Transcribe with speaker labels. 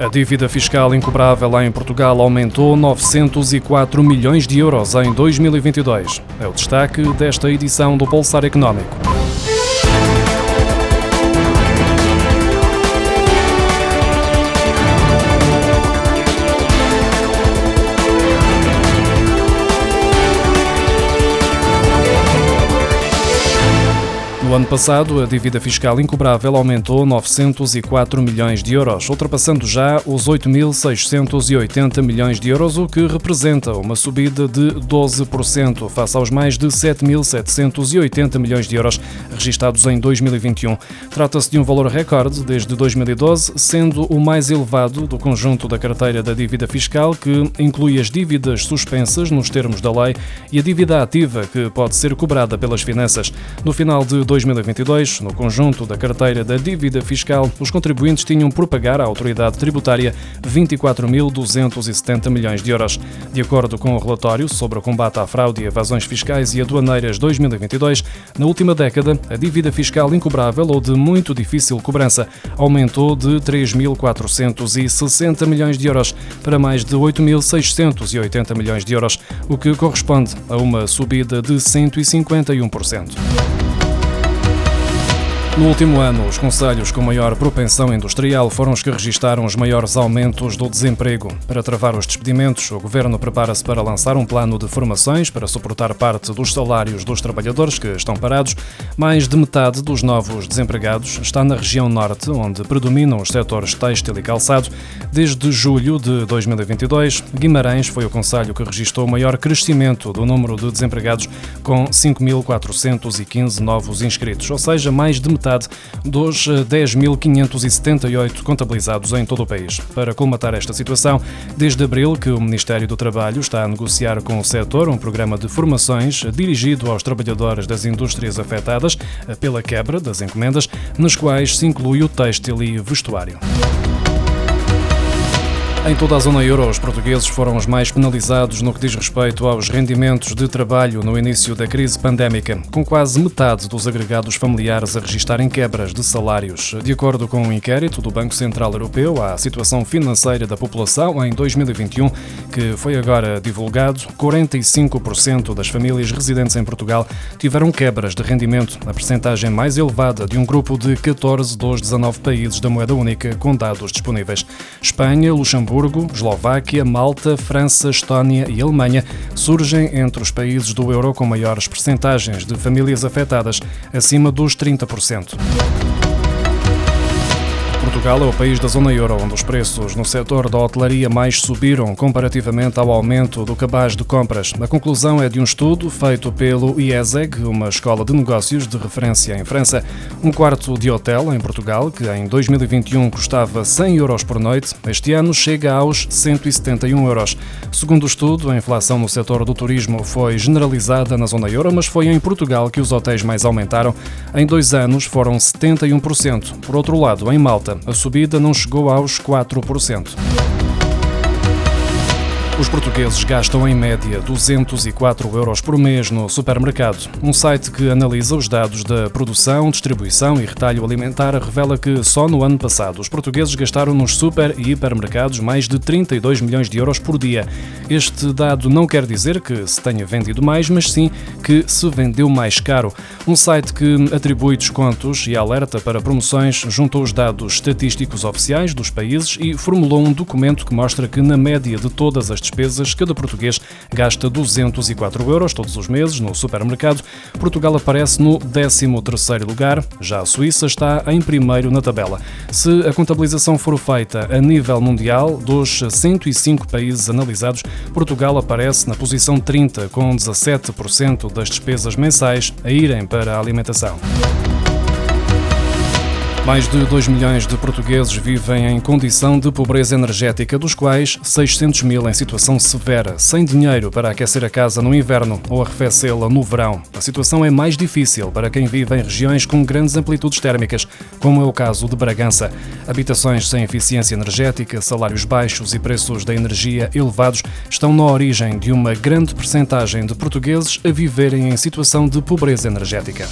Speaker 1: A dívida fiscal incobrável em Portugal aumentou 904 milhões de euros em 2022. É o destaque desta edição do Pulsar Económico. No ano passado, a dívida fiscal incobrável aumentou 904 milhões de euros, ultrapassando já os 8.680 milhões de euros, o que representa uma subida de 12% face aos mais de 7.780 milhões de euros registados em 2021. Trata-se de um valor recorde desde 2012, sendo o mais elevado do conjunto da carteira da dívida fiscal, que inclui as dívidas suspensas nos termos da lei e a dívida ativa, que pode ser cobrada pelas finanças. No final de 2022, no conjunto da carteira da dívida fiscal, os contribuintes tinham por pagar à autoridade tributária 24.270 milhões de euros. De acordo com o relatório sobre o combate à fraude e evasões fiscais e aduaneiras 2022, na última década, a dívida fiscal incobrável ou de muito difícil cobrança aumentou de 3.460 milhões de euros para mais de 8.680 milhões de euros, o que corresponde a uma subida de 151%. No último ano, os conselhos com maior propensão industrial foram os que registaram os maiores aumentos do desemprego. Para travar os despedimentos, o governo prepara-se para lançar um plano de formações para suportar parte dos salários dos trabalhadores que estão parados. Mais de metade dos novos desempregados está na região norte, onde predominam os setores têxtil e calçado. Desde julho de 2022, Guimarães foi o conselho que registrou o maior crescimento do número de desempregados, com 5.415 novos inscritos, ou seja, mais de metade metade dos 10.578 eh, contabilizados em todo o país. Para colmatar esta situação, desde abril que o Ministério do Trabalho está a negociar com o setor um programa de formações dirigido aos trabalhadores das indústrias afetadas pela quebra das encomendas, nas quais se inclui o têxtil e vestuário. Em toda a zona euro, os portugueses foram os mais penalizados no que diz respeito aos rendimentos de trabalho no início da crise pandémica, com quase metade dos agregados familiares a registarem quebras de salários. De acordo com um inquérito do Banco Central Europeu à situação financeira da população em 2021, que foi agora divulgado, 45% das famílias residentes em Portugal tiveram quebras de rendimento, a percentagem mais elevada de um grupo de 14 dos 19 países da moeda única com dados disponíveis. Espanha, Luxemburgo, Luxemburgo, Eslováquia, Malta, França, Estónia e Alemanha surgem entre os países do euro com maiores percentagens de famílias afetadas, acima dos 30%. Portugal é o país da zona euro onde os preços no setor da hotelaria mais subiram comparativamente ao aumento do cabaz de compras. A conclusão é de um estudo feito pelo IESEG, uma escola de negócios de referência em França. Um quarto de hotel em Portugal, que em 2021 custava 100 euros por noite, este ano chega aos 171 euros. Segundo o estudo, a inflação no setor do turismo foi generalizada na zona euro, mas foi em Portugal que os hotéis mais aumentaram. Em dois anos foram 71%. Por outro lado, em Malta, a subida não chegou aos 4%. Os portugueses gastam em média 204 euros por mês no supermercado. Um site que analisa os dados da produção, distribuição e retalho alimentar revela que só no ano passado os portugueses gastaram nos super e hipermercados mais de 32 milhões de euros por dia. Este dado não quer dizer que se tenha vendido mais, mas sim que se vendeu mais caro. Um site que atribui descontos e alerta para promoções juntou os dados estatísticos oficiais dos países e formulou um documento que mostra que, na média de todas as despesas, cada português gasta 204 euros todos os meses no supermercado. Portugal aparece no 13º lugar, já a Suíça está em primeiro na tabela. Se a contabilização for feita a nível mundial, dos 105 países analisados, Portugal aparece na posição 30, com 17% das despesas mensais a irem para a alimentação. Mais de 2 milhões de portugueses vivem em condição de pobreza energética, dos quais 600 mil em situação severa, sem dinheiro para aquecer a casa no inverno ou arrefecê-la no verão. A situação é mais difícil para quem vive em regiões com grandes amplitudes térmicas, como é o caso de Bragança. Habitações sem eficiência energética, salários baixos e preços da energia elevados estão na origem de uma grande percentagem de portugueses a viverem em situação de pobreza energética.